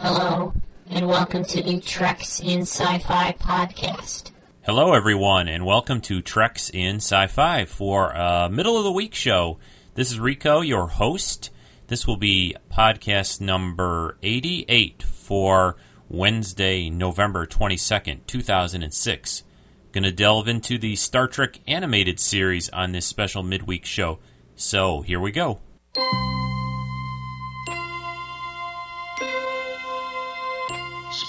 Hello, and welcome to the Treks in Sci-Fi podcast. Hello, everyone, and welcome to Treks in Sci-Fi for a middle of the week show. This is Rico, your host. This will be podcast number 88 for Wednesday, November 22nd, 2006. Going to delve into the Star Trek animated series on this special midweek show. So, here we go.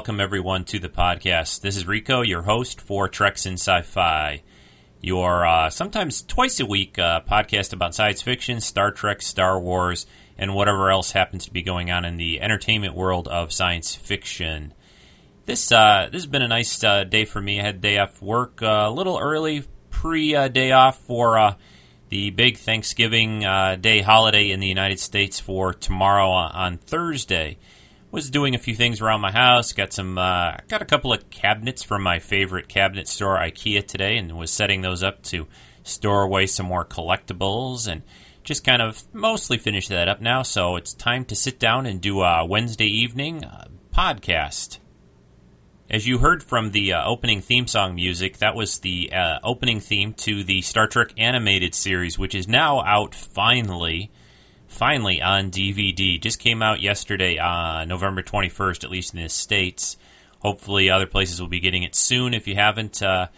Welcome everyone to the podcast. This is Rico, your host for Treks in Sci-Fi, your uh, sometimes twice a week uh, podcast about science fiction, Star Trek, Star Wars, and whatever else happens to be going on in the entertainment world of science fiction. This uh, this has been a nice uh, day for me. I had day off work uh, a little early, pre uh, day off for the big Thanksgiving Day holiday in the United States for tomorrow on Thursday was doing a few things around my house. Got some, uh, got a couple of cabinets from my favorite cabinet store, IKEA, today, and was setting those up to store away some more collectibles and just kind of mostly finish that up now. So it's time to sit down and do a Wednesday evening uh, podcast. As you heard from the uh, opening theme song music, that was the uh, opening theme to the Star Trek animated series, which is now out finally finally on DVD. Just came out yesterday, uh, November 21st, at least in the States. Hopefully, other places will be getting it soon. If you haven't, uh,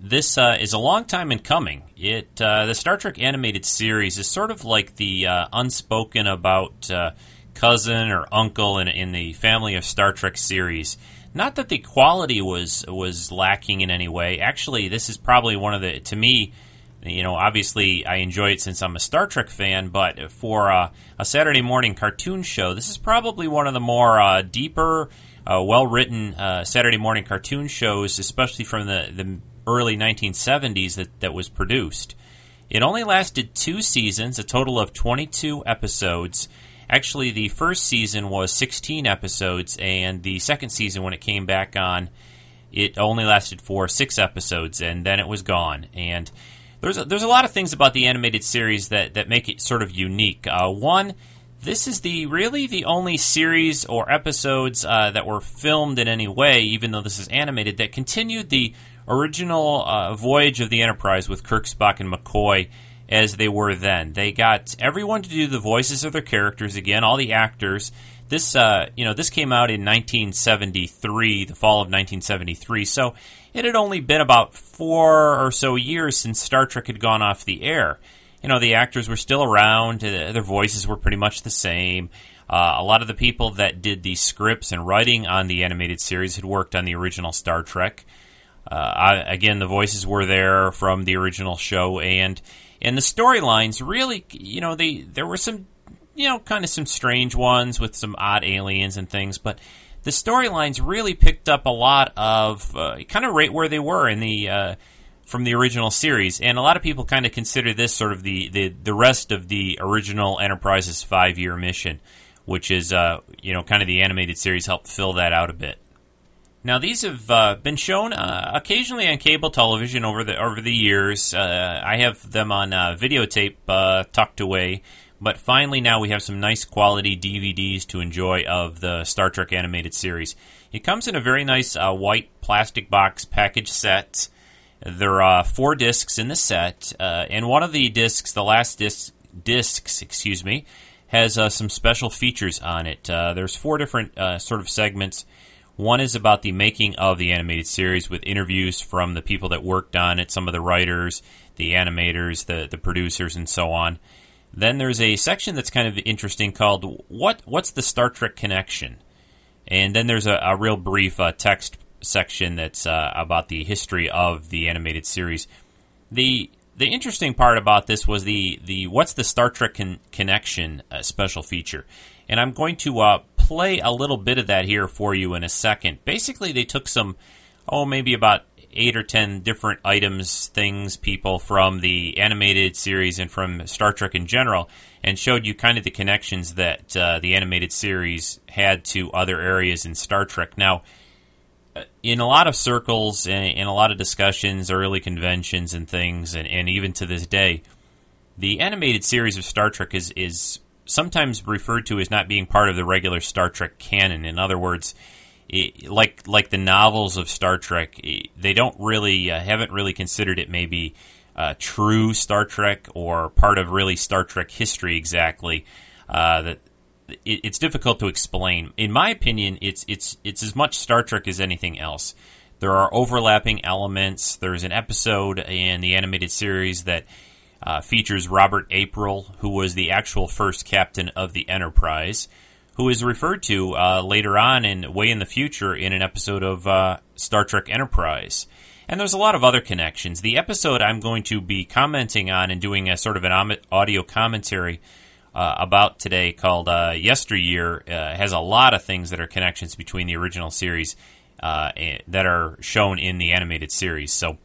this uh, is a long time in coming. It uh, the Star Trek animated series is sort of like the uh, unspoken about uh, cousin or uncle in, in the family of Star Trek series. Not that the quality was was lacking in any way. Actually, this is probably one of the to me you know, obviously I enjoy it since I'm a Star Trek fan, but for uh, a Saturday morning cartoon show, this is probably one of the more uh, deeper, uh, well written uh, Saturday morning cartoon shows, especially from the, the early 1970s that, that was produced. It only lasted two seasons, a total of 22 episodes. Actually, the first season was 16 episodes, and the second season, when it came back on, it only lasted for six episodes, and then it was gone. And there's a, there's a lot of things about the animated series that, that make it sort of unique. Uh, one, this is the really the only series or episodes uh, that were filmed in any way, even though this is animated, that continued the original uh, voyage of the Enterprise with Kirk, Spock, and McCoy as they were then. They got everyone to do the voices of their characters again, all the actors. This, uh, you know, this came out in 1973, the fall of 1973. So it had only been about four or so years since Star Trek had gone off the air. You know, the actors were still around, uh, their voices were pretty much the same. Uh, a lot of the people that did the scripts and writing on the animated series had worked on the original Star Trek. Uh, I, again, the voices were there from the original show, and and the storylines really, you know, they there were some, you know, kind of some strange ones with some odd aliens and things, but the storylines really picked up a lot of uh, kind of right where they were in the uh, from the original series, and a lot of people kind of consider this sort of the the, the rest of the original Enterprise's five year mission, which is uh, you know kind of the animated series helped fill that out a bit. Now these have uh, been shown uh, occasionally on cable television over the over the years. Uh, I have them on videotape tucked away but finally, now we have some nice quality DVDs to enjoy of the Star Trek animated series. It comes in a very nice uh, white plastic box package set. There are four discs in the set, uh, and one of the discs, the last disc, discs, excuse me, has uh, some special features on it. Uh, there's four different uh, sort of segments. One is about the making of the animated series with interviews from the people that worked on it, some of the writers, the animators, the, the producers, and so on. Then there's a section that's kind of interesting called "What What's the Star Trek connection?" And then there's a, a real brief uh, text section that's uh, about the history of the animated series. The the interesting part about this was the, the what's the Star Trek con- connection uh, special feature, and I'm going to uh, play a little bit of that here for you in a second. Basically, they took some oh maybe about eight or ten different items, things, people from the animated series and from Star Trek in general, and showed you kind of the connections that uh, the animated series had to other areas in Star Trek. Now, uh, in a lot of circles and in a lot of discussions, early conventions and things, and, and even to this day, the animated series of Star Trek is, is sometimes referred to as not being part of the regular Star Trek canon. In other words, like like the novels of Star Trek, they don't really uh, haven't really considered it maybe uh, true Star Trek or part of really Star Trek history exactly. Uh, that it, it's difficult to explain. In my opinion, it's it's it's as much Star Trek as anything else. There are overlapping elements. There's an episode in the animated series that uh, features Robert April, who was the actual first captain of the Enterprise who is referred to uh, later on and way in the future in an episode of uh, Star Trek Enterprise. And there's a lot of other connections. The episode I'm going to be commenting on and doing a sort of an audio commentary uh, about today called uh, Yesteryear uh, has a lot of things that are connections between the original series uh, that are shown in the animated series. So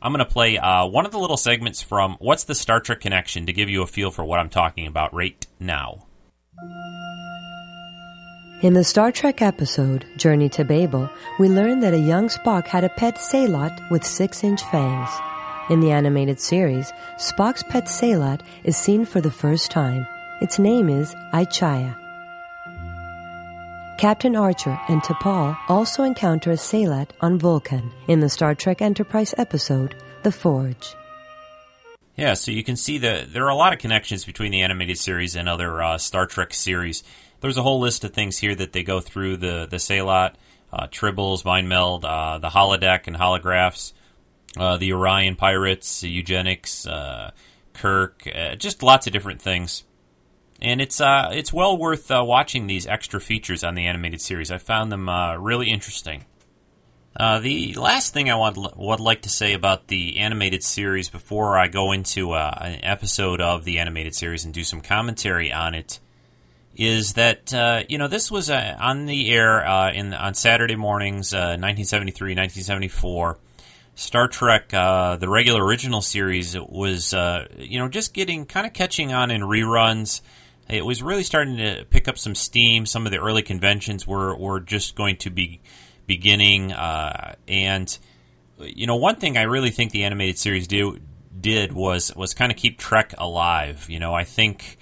I'm going to play one of the little segments from What's the Star Trek Connection to give you a feel for what I'm talking about right now. In the Star Trek episode, Journey to Babel, we learn that a young Spock had a pet Sehlat with six inch fangs. In the animated series, Spock's pet Sehlat is seen for the first time. Its name is I-Chaya. Captain Archer and T'Pol also encounter a Sehlat on Vulcan in the Star Trek Enterprise episode, The Forge. Yeah, so you can see that there are a lot of connections between the animated series and other uh, Star Trek series there's a whole list of things here that they go through the the Sehlat, uh, Tribbles, Mind Meld, uh, the holodeck and holographs, uh, the Orion Pirates, Eugenics, uh, Kirk, uh, just lots of different things. And it's uh, it's well worth watching these extra features on the animated series. I found them really interesting. the last thing I want, would like to say about the animated series before I go into an episode of the animated series and do some commentary on it is that uh, you know this was uh, on the air uh, in on Saturday mornings, 1973, uh, 1974. Star Trek, uh, the regular original series, was uh, you know just getting kind of catching on in reruns. It was really starting to pick up some steam. Some of the early conventions were were just going to be beginning, and you know one thing I really think the animated series do did was was kind of keep Trek alive. You know, I think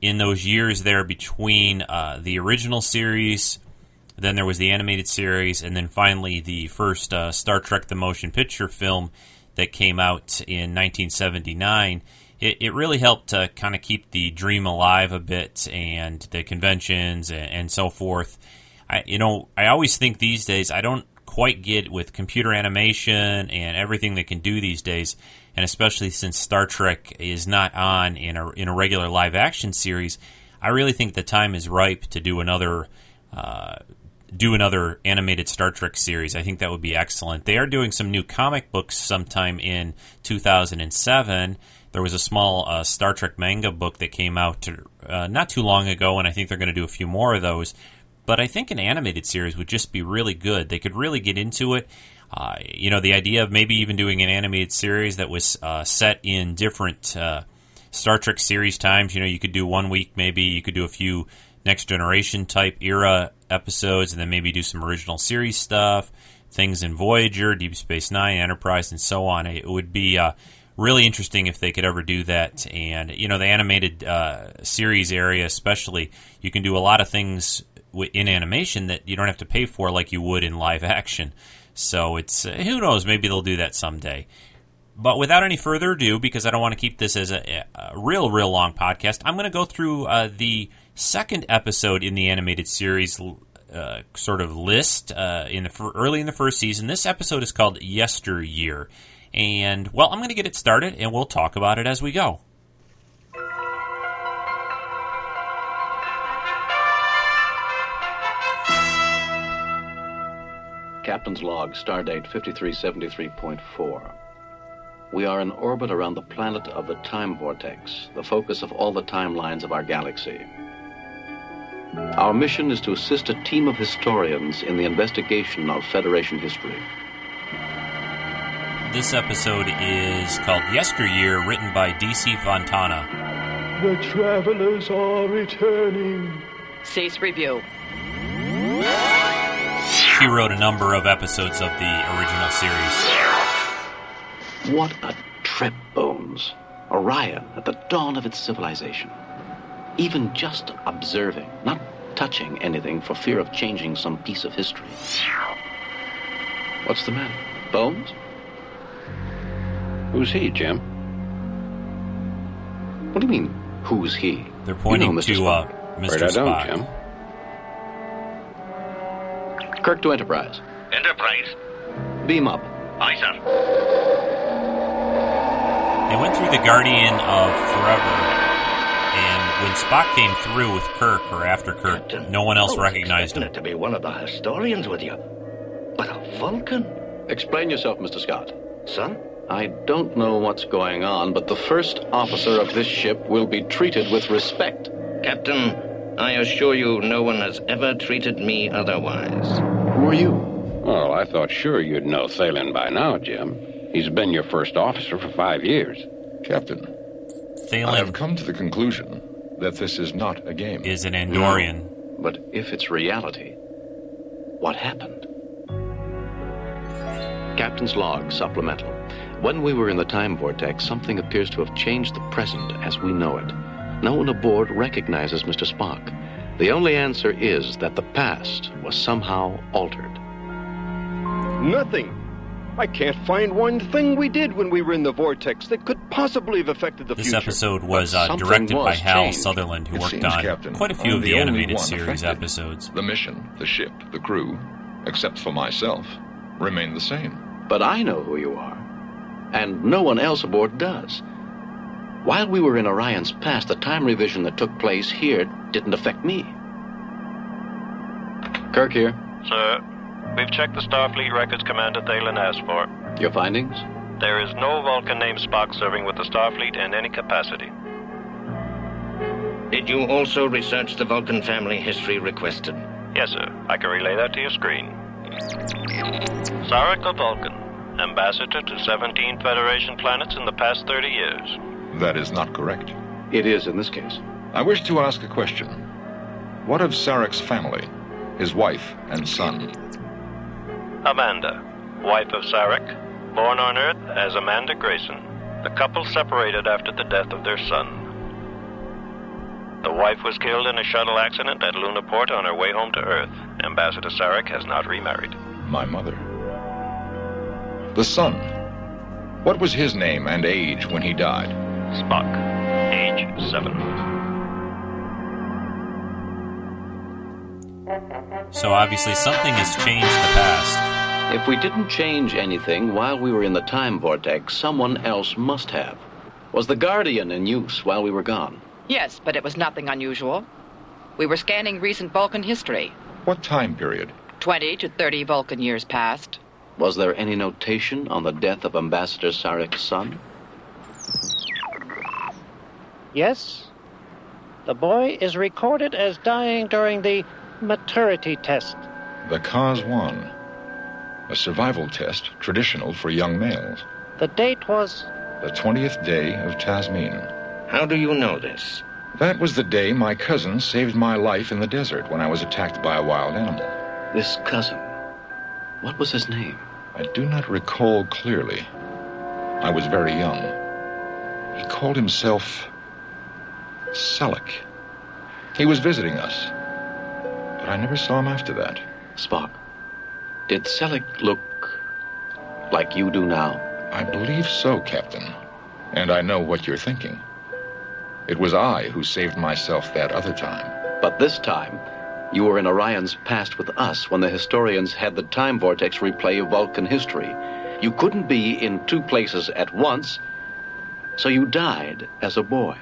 in those years there between uh, the original series, then there was the animated series, and then finally the first uh, Star Trek the Motion Picture film that came out in 1979. It, it really helped to kind of keep the dream alive a bit and the conventions and, and so forth. I, you know, I always think these days I don't quite get with computer animation and everything they can do these days and especially since Star Trek is not on in a in a regular live action series, I really think the time is ripe to do another. Uh, do another animated Star Trek series. I think that would be excellent. They are doing some new comic books sometime in 2007. There was a small uh, Star Trek manga book that came out uh, not too long ago, and I think they're going to do a few more of those. But I think an animated series would just be really good. They could really get into it. Uh, you know, the idea of maybe even doing an animated series that was uh, set in different uh, Star Trek series times. You know, you could do one week, maybe you could do a few Next Generation type era episodes, and then maybe do some original series stuff, things in Voyager, Deep Space Nine, Enterprise, and so on. It would be uh, really interesting if they could ever do that. And you know, the animated uh, series area, especially, you can do a lot of things in animation that you don't have to pay for like you would in live action. So it's uh, who knows, maybe they'll do that someday. But without any further ado, because I don't want to keep this as a, a real, real long podcast, I'm going to go through uh, the second episode in the animated series uh, sort of list uh, in the fir- early in the first season. This episode is called Yesteryear, and well, I'm going to get it started, and we'll talk about it as we go. Captain's log, stardate 5373.4. We are in orbit around the planet of the time vortex, the focus of all the timelines of our galaxy. Our mission is to assist a team of historians in the investigation of Federation history. This episode is called Yesteryear, written by D.C. Fontana. The travelers are returning. Cease review. She wrote a number of episodes of the original series. What a trip, Bones. Orion at the dawn of its civilization. Even just observing, not touching anything for fear of changing some piece of history. What's the matter? Bones? Who's he, Jim? What do you mean, who's he? They're pointing You know, Mr. to uh, Spock. Mr. Right, I don't, Spock. Jim. Kirk to Enterprise. Enterprise. Beam up. Aye, sir. They went through the Guardian of Forever, and when Spock came through with Kirk, or after Kirk, Captain, no one else I was recognized expecting him. it to be one of the historians with you. But a Vulcan? Explain yourself, Mr. Scott. Son? I don't know what's going on, but the first officer of this ship will be treated with respect. Captain, I assure you no one has ever treated me otherwise. Who are you? Well, I thought sure you'd know Thelin by now, Jim. He's been your first officer for five years. Captain, Thelin I have come to the conclusion that this is not a game. is an Andorian. But if it's reality, what happened? Captain's log supplemental. When we were in the time vortex, something appears to have changed the present as we know it. No one aboard recognizes Mr. Spock. The only answer is that the past was somehow altered. Nothing. I can't find one thing we did when we were in the vortex that could possibly have affected the This future. This episode was uh, something directed by was Hal changed. Sutherland, who It worked seems, on Captain, quite a few I'm of the, the animated series affected. episodes. The mission, the ship, the crew, except for myself, remain the same. But I know who you are. And no one else aboard does. While we were in Orion's past, the time revision that took place here didn't affect me. Kirk here. Sir, we've checked the Starfleet records Commander Thelin asked for. Your findings? There is no Vulcan named Spock serving with the Starfleet in any capacity. Did you also research the Vulcan family history requested? Yes, sir. I can relay that to your screen. Sarek the Vulcan, ambassador to 17 Federation planets in the past 30 years. That is not correct. It is in this case. I wish to ask a question. What of Sarek's family, his wife and son? Amanda, wife of Sarek, born on Earth as Amanda Grayson. The couple separated after the death of their son. The wife was killed in a shuttle accident at Lunaport on her way home to Earth. Ambassador Sarek has not remarried. My mother. The son. What was his name and age when he died? Spock, age 7. So obviously something has changed the past. If we didn't change anything while we were in the time vortex, someone else must have. Was the Guardian in use while we were gone? Yes, but it was nothing unusual. We were scanning recent Vulcan history. What time period? 20 to 30 Vulcan years past. Was there any notation on the death of Ambassador Sarek's son? Yes. The boy is recorded as dying during the maturity test. The Kahs-wan. A survival test traditional for young males. The date was The 20th day of Tasmeen. How do you know this? That was the day my cousin saved my life in the desert when I was attacked by a wild animal. This cousin. What was his name? I do not recall clearly. I was very young. He called himself Selek. He was visiting us, but I never saw him after that. Spock. Did Selek look like you do now? I believe so, Captain. And I know what you're thinking. It was I who saved myself that other time. But this time, You were in Orion's past with us when the historians had the time vortex replay of Vulcan history. You couldn't be in two places at once, so you died as a boy.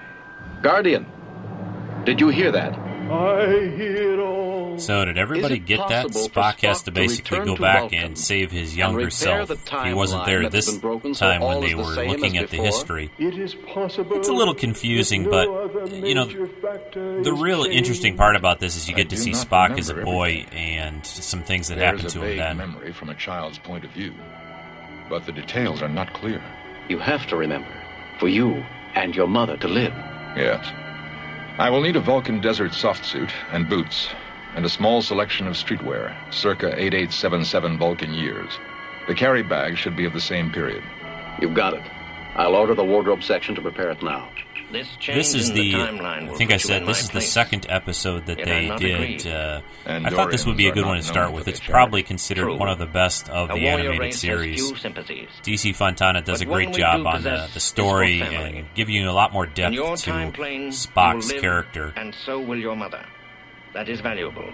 Guardian, did you hear that? I hear all. So did everybody get that? possible Spock has to to basically return go back Vulcan and save his younger self. He wasn't there that this broken so time when they is the were looking as at the history. It is possible. It's a little confusing, that but you know, the real changed. interesting part about this is you I get to see Spock as a remember boy and some things that There happened to him vague then. memory from a child's point of view, but the details are not clear. You have to remember, for you and your mother to live. Yes. I will need a Vulcan desert soft suit and boots, and a small selection of streetwear, circa 8877 Vulcan years. The carry bag should be of the same period. You've got it. I'll order the wardrobe section to prepare it now. This This is in the, timeline I think I said this my is the second episode that Yet they did. Uh, I thought this would be a good one to start with. for It's probably considered True. one of the best of A the animated series. DC Fontana does But a great job on the, the story and giving you a lot more depth to plane, Spock's character. and so will your mother. That is valuable.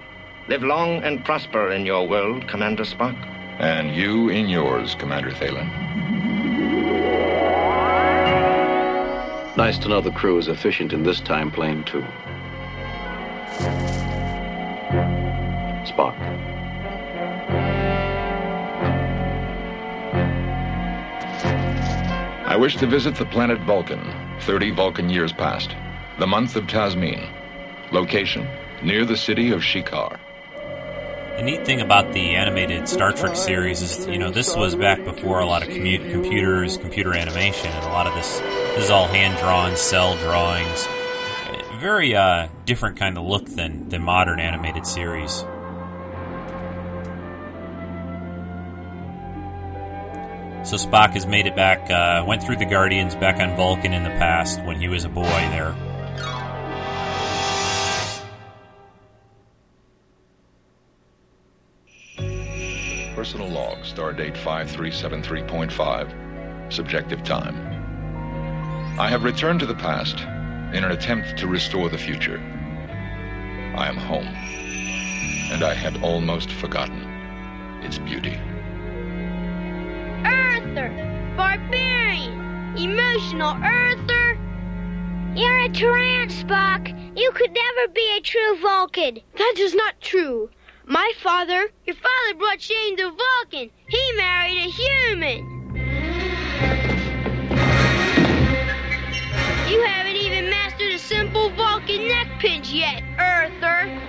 Live long and prosper in your world, Commander Spock. And you in yours, Commander Thelin. Nice to know the crew is efficient in this time plane, too. Spock. I wish to visit the planet Vulcan, 30 Vulcan years past. The month of Tasmeen. Location, near the city of ShiKahr. The neat thing about the animated Star Trek series is, you know, this was back before a lot of commu- computers, computer animation, and a lot of this, this is all hand drawn, cell drawings. Very uh, different kind of look than than modern animated series. So Spock has made it back, uh, went through the Guardians back on Vulcan in the past when he was a boy there. Personal log, stardate 5373.5. Subjective time. I have returned to the past in an attempt to restore the future. I am home, and I had almost forgotten its beauty. Earther! Barbarian! Emotional Earther! You're a trance, Spock. You could never be a true Vulcan. That is not true. My father, your father brought shame to Vulcan. He married a human. You haven't even mastered a simple Vulcan neck pinch yet, Earther.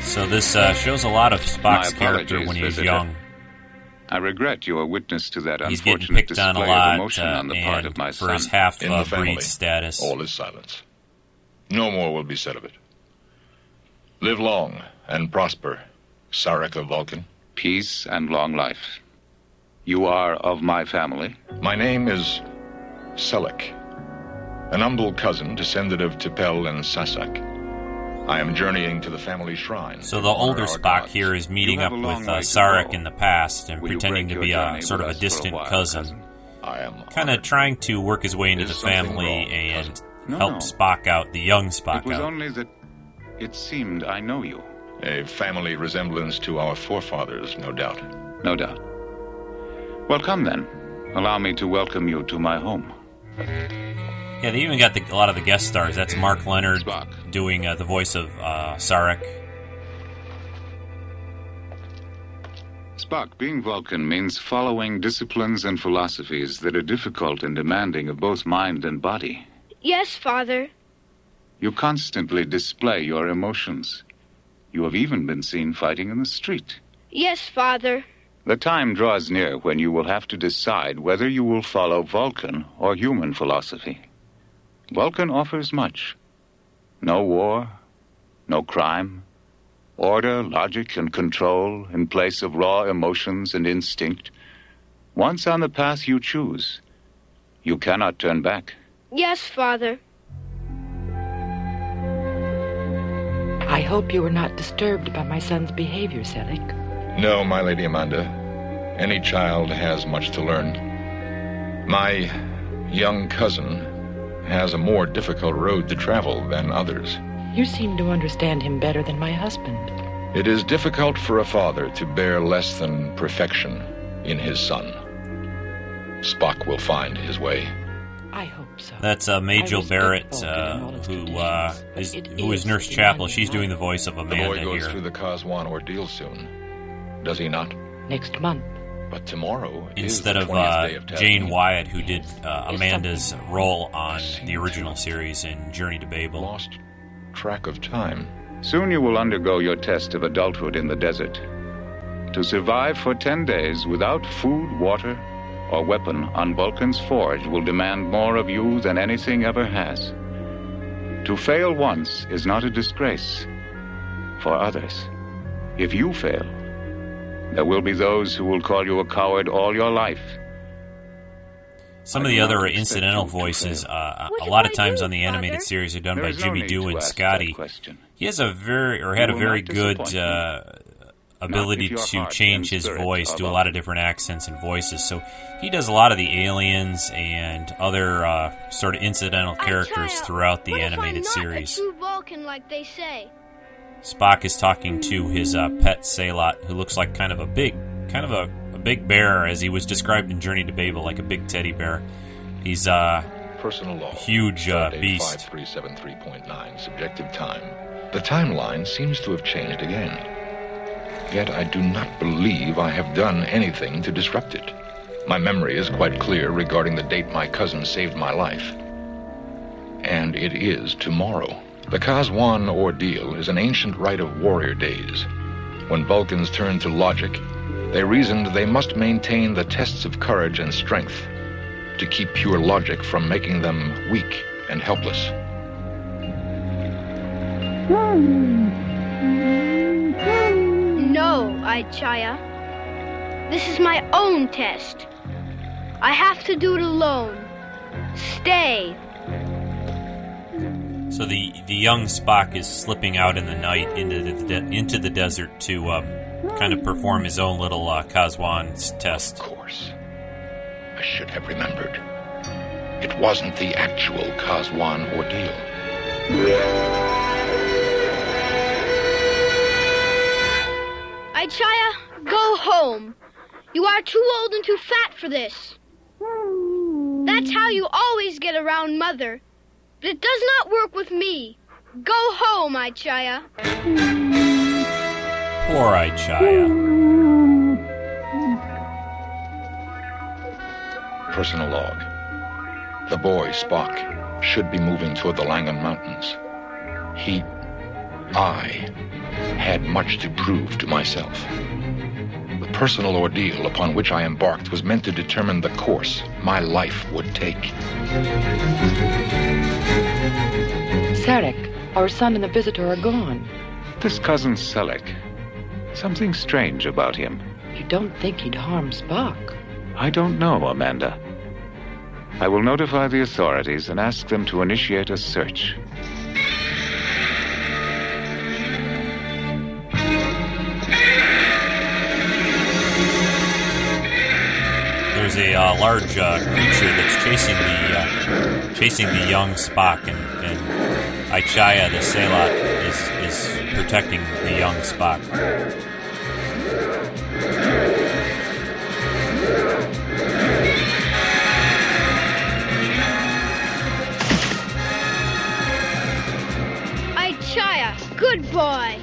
So this uh, shows a lot of Spock's character when he was visitor. young. I regret you are witness to that He's unfortunate picked on a display lot of emotion uh, on the part of my for son. his half In uh, the family, breed status. all is silence. No more will be said of it. Live long and prosper, Sarek of Vulcan. Peace and long life. You are of my family. My name is Selek, an humble cousin descended of Tipel and Sasak. I am journeying to the family shrine. So the older Spock here is meeting up have a long with uh, Sarek in the past and Will pretending to be a sort of a us a distant while, cousin. cousin? I am Kind of trying to work his way into the Is something family wrong, and No, help no. Spock out, the young Spock out. It was out. only that it seemed I know you. a family resemblance to our forefathers, no doubt. No doubt. Well, come then. Allow me to welcome you to my home. Yeah, they even got the, a lot of the guest stars. That's Mark Lenard doing uh, the voice of uh, Sarek. Spock, being Vulcan means following disciplines and philosophies that are difficult and demanding of both mind and body. Yes, Father. You constantly display your emotions. You have even been seen fighting in the street. Yes, Father. The time draws near when you will have to decide whether you will follow Vulcan or human philosophy. Vulcan offers much no war, no crime, order, logic, and control in place of raw emotions and instinct. Once on the path you choose, you cannot turn back. Yes, Father. I hope you were not disturbed by my son's behavior, Selek. No, my Lady Amanda. Any child has much to learn. My young cousin has a more difficult road to travel than others. You seem to understand him better than my husband. It is difficult for a father to bear less than perfection in his son. Spock will find his way. I hope so. That's uh, Majel Barrett, uh, who uh, is who is Nurse Chapel. She's doing the voice of a The Amanda boy goes here. through the Kahs-wan ordeal soon. Does he not? Next month. But tomorrow Instead is of the 20th uh, day of Jane Wyatt, who did uh, Amanda's role on the original series in Journey to Babel. Lost track of time. Soon you will undergo your test of adulthood in the desert. To survive for ten days without food, water, or weapon on Vulcan's forge will demand more of you than anything ever has. To fail once is not a disgrace for others. If you fail, there will be those who will call you a coward all your life. Some of the other incidental voices, uh, a lot of times on the animated Father? series are done by is no Jimmy need Doohan Scotty. He has a very, or had a very good uh, ability to change his voice, are do a lot of different accents and voices. So he does a lot of the aliens and other uh, sort of incidental characters throughout the what if animated I'm not series. Spock is talking to his uh, pet Sehlat, who looks like kind of a big, kind of a, a big bear, as he was described in Journey to Babel, like a big teddy bear. He's uh, Personal log. huge uh, beast. 5373.9, subjective time. The timeline seems to have changed again. Yet I do not believe I have done anything to disrupt it. My memory is quite clear regarding the date my cousin saved my life. And it is tomorrow. The Kahs-wan ordeal is an ancient rite of warrior days. When Vulcans turned to logic, they reasoned they must maintain the tests of courage and strength to keep pure logic from making them weak and helpless. No, I-Chaya. This is my own test. I have to do it alone. Stay. So the the young Spock is slipping out in the night into the de- into the desert to um, kind of perform his own little uh, Kahs-wan's test. Of course. I should have remembered. It wasn't the actual Kahs-wan ordeal. I-Chaya, go home. You are too old and too fat for this. That's how you always get around Mother. But it does not work with me. Go home, I-Chaya. Poor I-Chaya. Personal log. The boy, Spock, should be moving toward the Llangon Mountains. He. I had much to prove to myself. The personal ordeal upon which I embarked was meant to determine the course my life would take. Sarek, our son and the visitor are gone. This cousin Selek. Something strange about him. You don't think he'd harm Spock? I don't know, Amanda. I will notify the authorities and ask them to initiate a search. There's a uh, large uh, creature that's chasing the uh, chasing the young Spock, and, and I-Chaya the Sehlat is is protecting the young Spock. I-Chaya, good boy.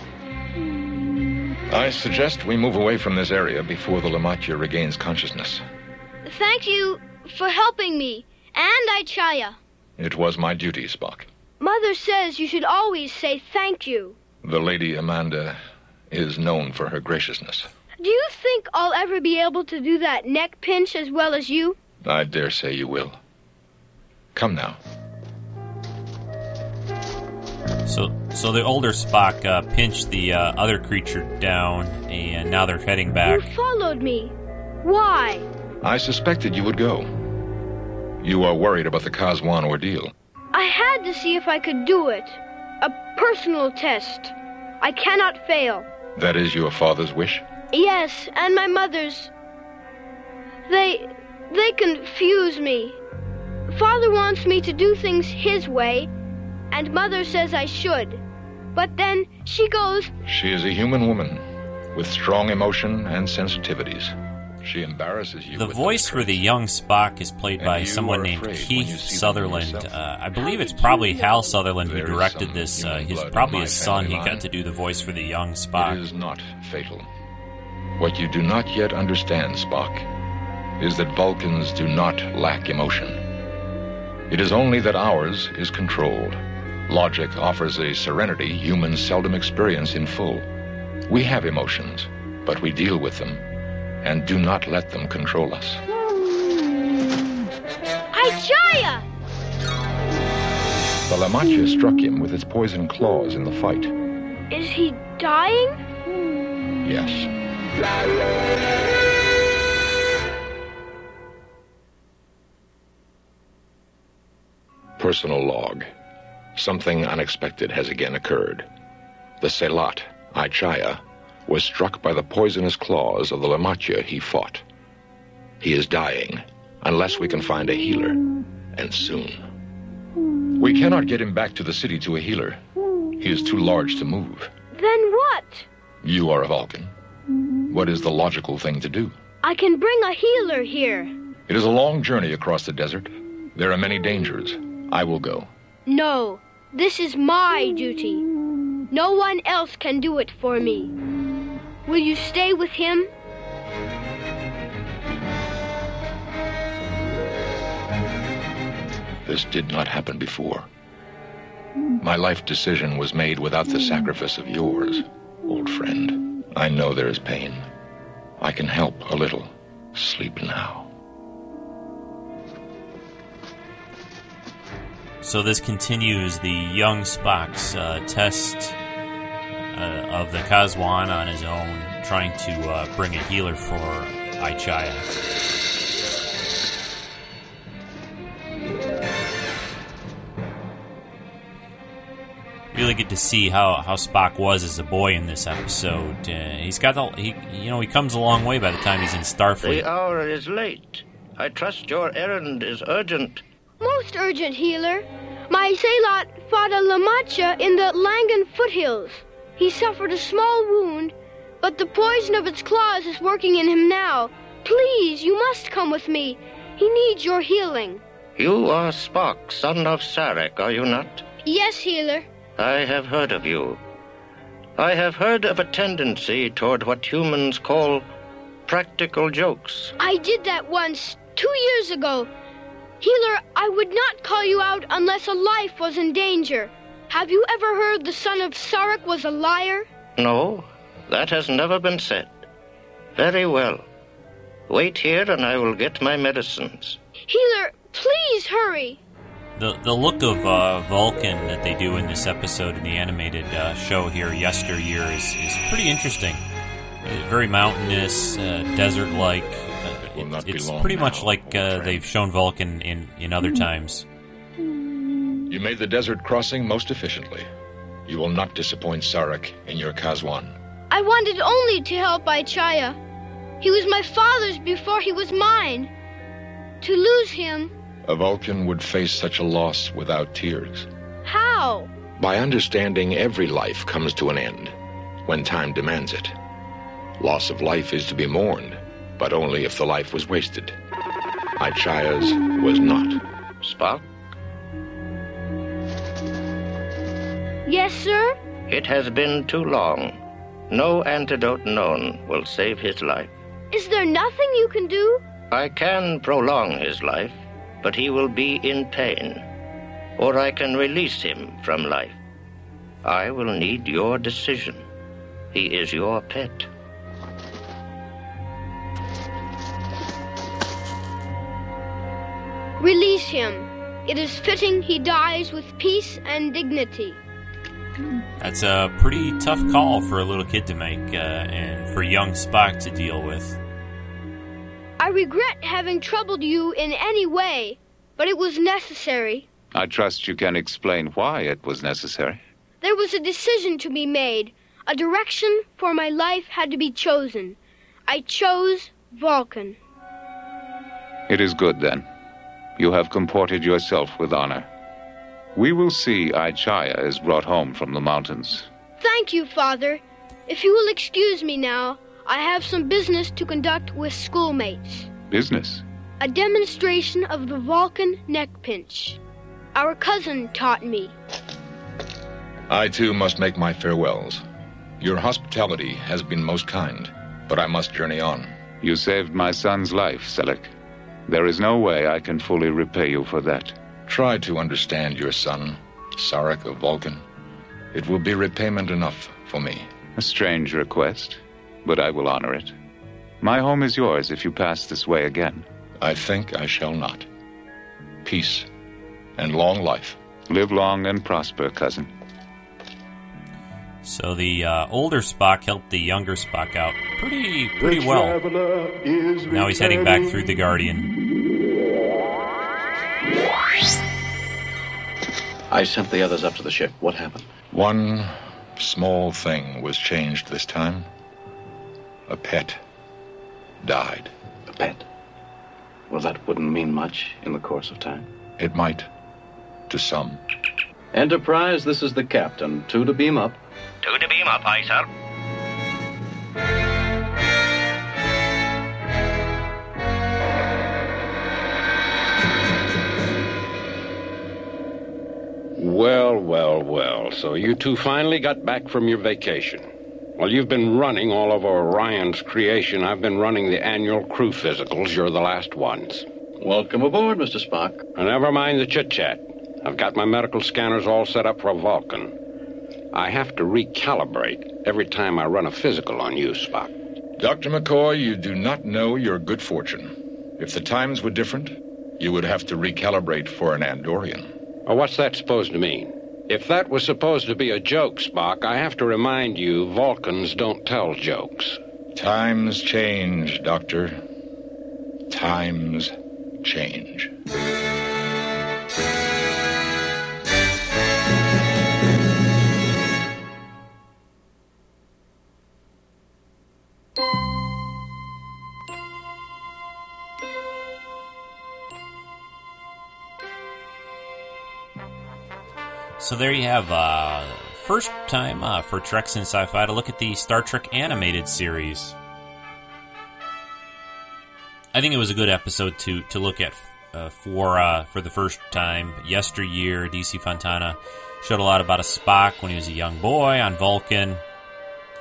I suggest we move away from this area before the Le-matya regains consciousness. Thank you for helping me. And I-Chaya. It was my duty, Spock. Mother says you should always say thank you. The Lady Amanda is known for her graciousness. Do you think I'll ever be able to do that neck pinch as well as you? I dare say you will. Come now. So, so the older Spock uh, pinched the uh, other creature down, and now they're heading back. You followed me. Why? I suspected you would go. You are worried about the Kahs-wan ordeal. I had to see if I could do it. A personal test. I cannot fail. That is your father's wish? Yes, and my mother's. They. they confuse me. Father wants me to do things his way, and Mother says I should. But then she goes, She is a human woman with strong emotion and sensitivities. She embarrasses you. The voice for the young Spock is played And by someone named Keith you see them Sutherland. Uh, I believe it's probably Hal Sutherland who directed this. Uh, his probably my his son. He got to do the voice for the young Spock. It is not fatal. What you do not yet understand, Spock, is that Vulcans do not lack emotion. It is only that ours is controlled. Logic offers a serenity humans seldom experience in full. We have emotions, but we deal with them and do not let them control us. I-Chaya! The Le-matya struck him with its poison claws in the fight. Is he dying? Yes. Personal log. Something unexpected has again occurred. The Sehlat, I-Chaya, was struck by the poisonous claws of the Le-matya he fought. He is dying, unless we can find a healer, and soon. We cannot get him back to the city to a healer. He is too large to move. Then what? You are a Vulcan. What is the logical thing to do? I can bring a healer here. It is a long journey across the desert. There are many dangers. I will go. No, this is my duty. No one else can do it for me. Will you stay with him? This did not happen before. My life decision was made without the sacrifice of yours, old friend. I know there is pain. I can help a little. Sleep now. So this continues the young Spock's uh, test uh, of the Kahs-wan on his own, trying to uh, bring a healer for I-Chaya. Really good to see how, how Spock was as a boy in this episode. Uh, he's got the he you know he comes a long way by the time he's in Starfleet. The hour is late. I trust your errand is urgent. Most urgent healer. My Sehlat fought a Le-matya in the Llangon foothills. He suffered a small wound, but the poison of its claws is working in him now. Please, you must come with me. He needs your healing. You are Spock, son of Sarek, are you not? Yes, healer. I have heard of you. I have heard of a tendency toward what humans call practical jokes. I did that once, two years ago. Healer, I would not call you out unless a life was in danger. Have you ever heard the son of Sarek was a liar? No, that has never been said. Very well. Wait here and I will get my medicines. Healer, please hurry. The the look of uh, Vulcan that they do in this episode in the animated uh, show here, yesteryear, is, is pretty interesting. Uh, very mountainous, uh, desert-like. Uh, not be it's pretty now, much like uh, they've shown Vulcan in in other times. You made the desert crossing most efficiently. You will not disappoint Sarek in your Kahs-wan. I wanted only to help I-Chaya. He was my father's before he was mine. To lose him, A Vulcan would face such a loss without tears. how? By understanding every life comes to an end when time demands it. Loss of life is to be mourned, but only if the life was wasted. I-Chaya's was not. Spock? Yes, sir? It has been too long. No antidote known will save his life. Is there nothing you can do? I can prolong his life, but he will be in pain. Or I can release him from life. I will need your decision. He is your pet. Release him. It is fitting he dies with peace and dignity. That's a pretty tough call for a little kid to make, uh, and for young Spock to deal with. I regret having troubled you in any way, but it was necessary. I trust you can explain why it was necessary. There was a decision to be made. A direction for my life had to be chosen. I chose Vulcan. It is good then. You have comported yourself with honor. We will see I-Chaya is brought home from the mountains. Thank you, Father. If you will excuse me now, I have some business to conduct with schoolmates. Business? A demonstration of the Vulcan neck pinch. Our cousin taught me. I too must make my farewells. Your hospitality has been most kind, but I must journey on. You saved my son's life, Selek. There is no way I can fully repay you for that. Try to understand your son, Sarek of Vulcan. It will be repayment enough for me. A strange request, but I will honor it. My home is yours if you pass this way again. I think I shall not. Peace and long life. Live long and prosper, cousin. So the uh, older Spock helped the younger Spock out pretty pretty well. Now he's heading back through the Guardian. I sent the others up to the ship. What happened? One small thing was changed this time. A pet died. A pet? Well, that wouldn't mean much in the course of time. It might, to some. Enterprise, this is the captain. Two to beam up. Two to beam up, aye, sir. So you two finally got back from your vacation. Well, you've been running all over Orion's creation. I've been running the annual crew physicals. You're the last ones. Welcome aboard, Mr. Spock. And never mind the chit chat. I've got my medical scanners all set up for Vulcan. I have to recalibrate every time I run a physical on you, Spock. Dr. McCoy, you do not know your good fortune. If the times were different, you would have to recalibrate for an Andorian. Well, what's that supposed to mean? If that was supposed to be a joke, Spock, I have to remind you Vulcans don't tell jokes. Times change, Doctor. Times change. So there you have uh, first time uh, for Treks in Sci-Fi to look at the Star Trek animated series. I think it was a good episode to to look at uh, for uh, for the first time. Yesteryear, DC Fontana showed a lot about a Spock when he was a young boy on Vulcan,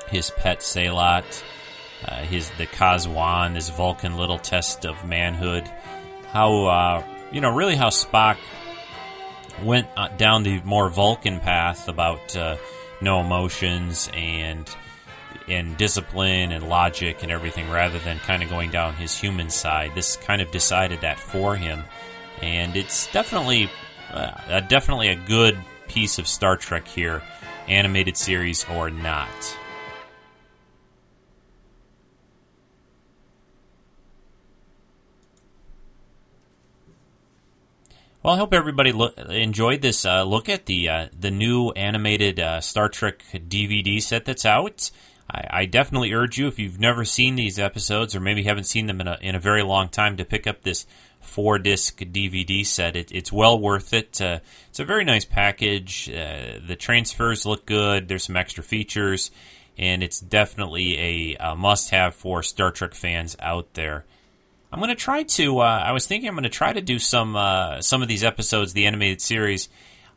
his pet Sehlat, uh, his the Kahs-wan, this Vulcan little test of manhood. How uh, you know really how Spock went uh, down the more Vulcan path about uh, no emotions and and discipline and logic and everything, rather than kind of going down his human side. This kind of decided that for him, and it's definitely uh, definitely a good piece of Star Trek here, animated series or not. Well, I hope everybody lo- enjoyed this uh, look at the uh, the new animated uh, Star Trek DVD set that's out. I, I, definitely urge you, if you've never seen these episodes or maybe haven't seen them in a, in a very long time, to pick up this four disc DVD set. It, it's well worth it. Uh, it's a very nice package. Uh, the transfers look good. There's some extra features, and it's definitely a, a must have for Star Trek fans out there. I'm going to try to. Uh, I was thinking I'm going to try to do some uh, some of these episodes, the animated series,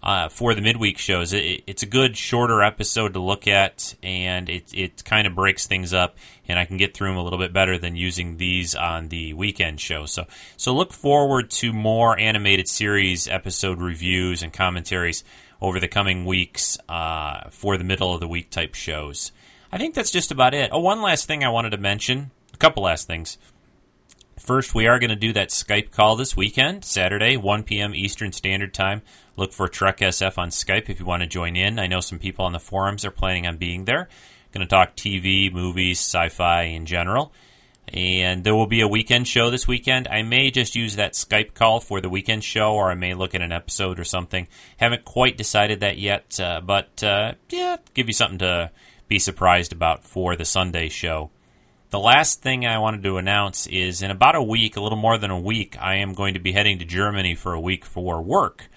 uh, for the midweek shows. It, it's a good shorter episode to look at, and it it kind of breaks things up, and I can get through them a little bit better than using these on the weekend show. So so look forward to more animated series episode reviews and commentaries over the coming weeks uh, for the middle of the week type shows. I think that's just about it. Oh, one last thing I wanted to mention. A couple last things. First, we are going to do that Skype call this weekend, Saturday, 1 p.m. Eastern Standard Time. Look for Trek SF on Skype if you want to join in. I know some people on the forums are planning on being there. Going to talk TV, movies, sci fi in general. And there will be a weekend show this weekend. I may just use that Skype call for the weekend show, or I may look at an episode or something. Haven't quite decided that yet, uh, but uh, yeah, give you something to be surprised about for the Sunday show. The last thing I wanted to announce is in about a week, a little more than a week, I am going to be heading to Germany for a week for work.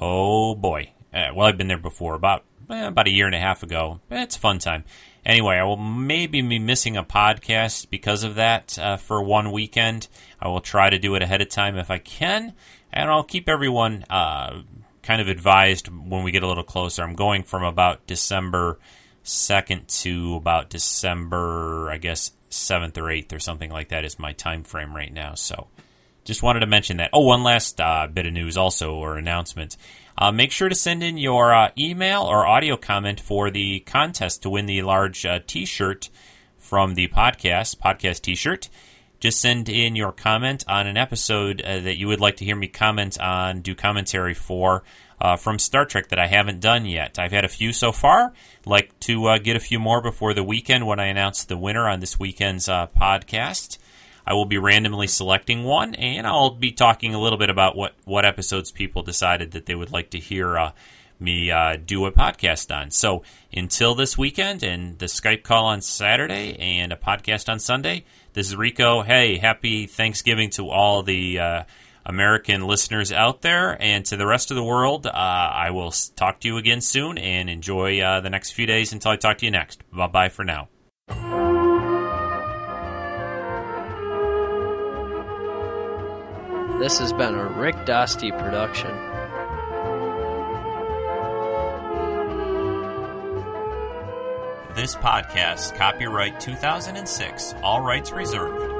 Oh boy. Uh, well, I've been there before, about eh, about a year and a half ago. It's a fun time. Anyway, I will maybe be missing a podcast because of that uh, for one weekend. I will try to do it ahead of time if I can, and I'll keep everyone uh, kind of advised when we get a little closer. I'm going from about December 2nd to about December, I guess, 7th or 8th or something like that is my time frame right now. So just wanted to mention that. Oh, one last uh, bit of news also or announcement. Uh, make sure to send in your uh, email or audio comment for the contest to win the large uh, t shirt from the podcast, podcast t shirt. Just send in your comment on an episode uh, that you would like to hear me comment on, do commentary for uh, from Star Trek that I haven't done yet. I've had a few so far. Like to uh, get a few more before the weekend when I announce the winner on this weekend's podcast. I will be randomly selecting one, and I'll be talking a little bit about what, what episodes people decided that they would like to hear uh, me uh, do a podcast on. So until this weekend and the Skype call on Saturday and a podcast on Sunday, this is Rico. Hey, happy Thanksgiving to all the uh, American listeners out there and to the rest of the world. Uh, I will talk to you again soon and enjoy uh, the next few days until I talk to you next. Bye bye for now. This has been a Rick Dosty production. This podcast, copyright 2006, all rights reserved.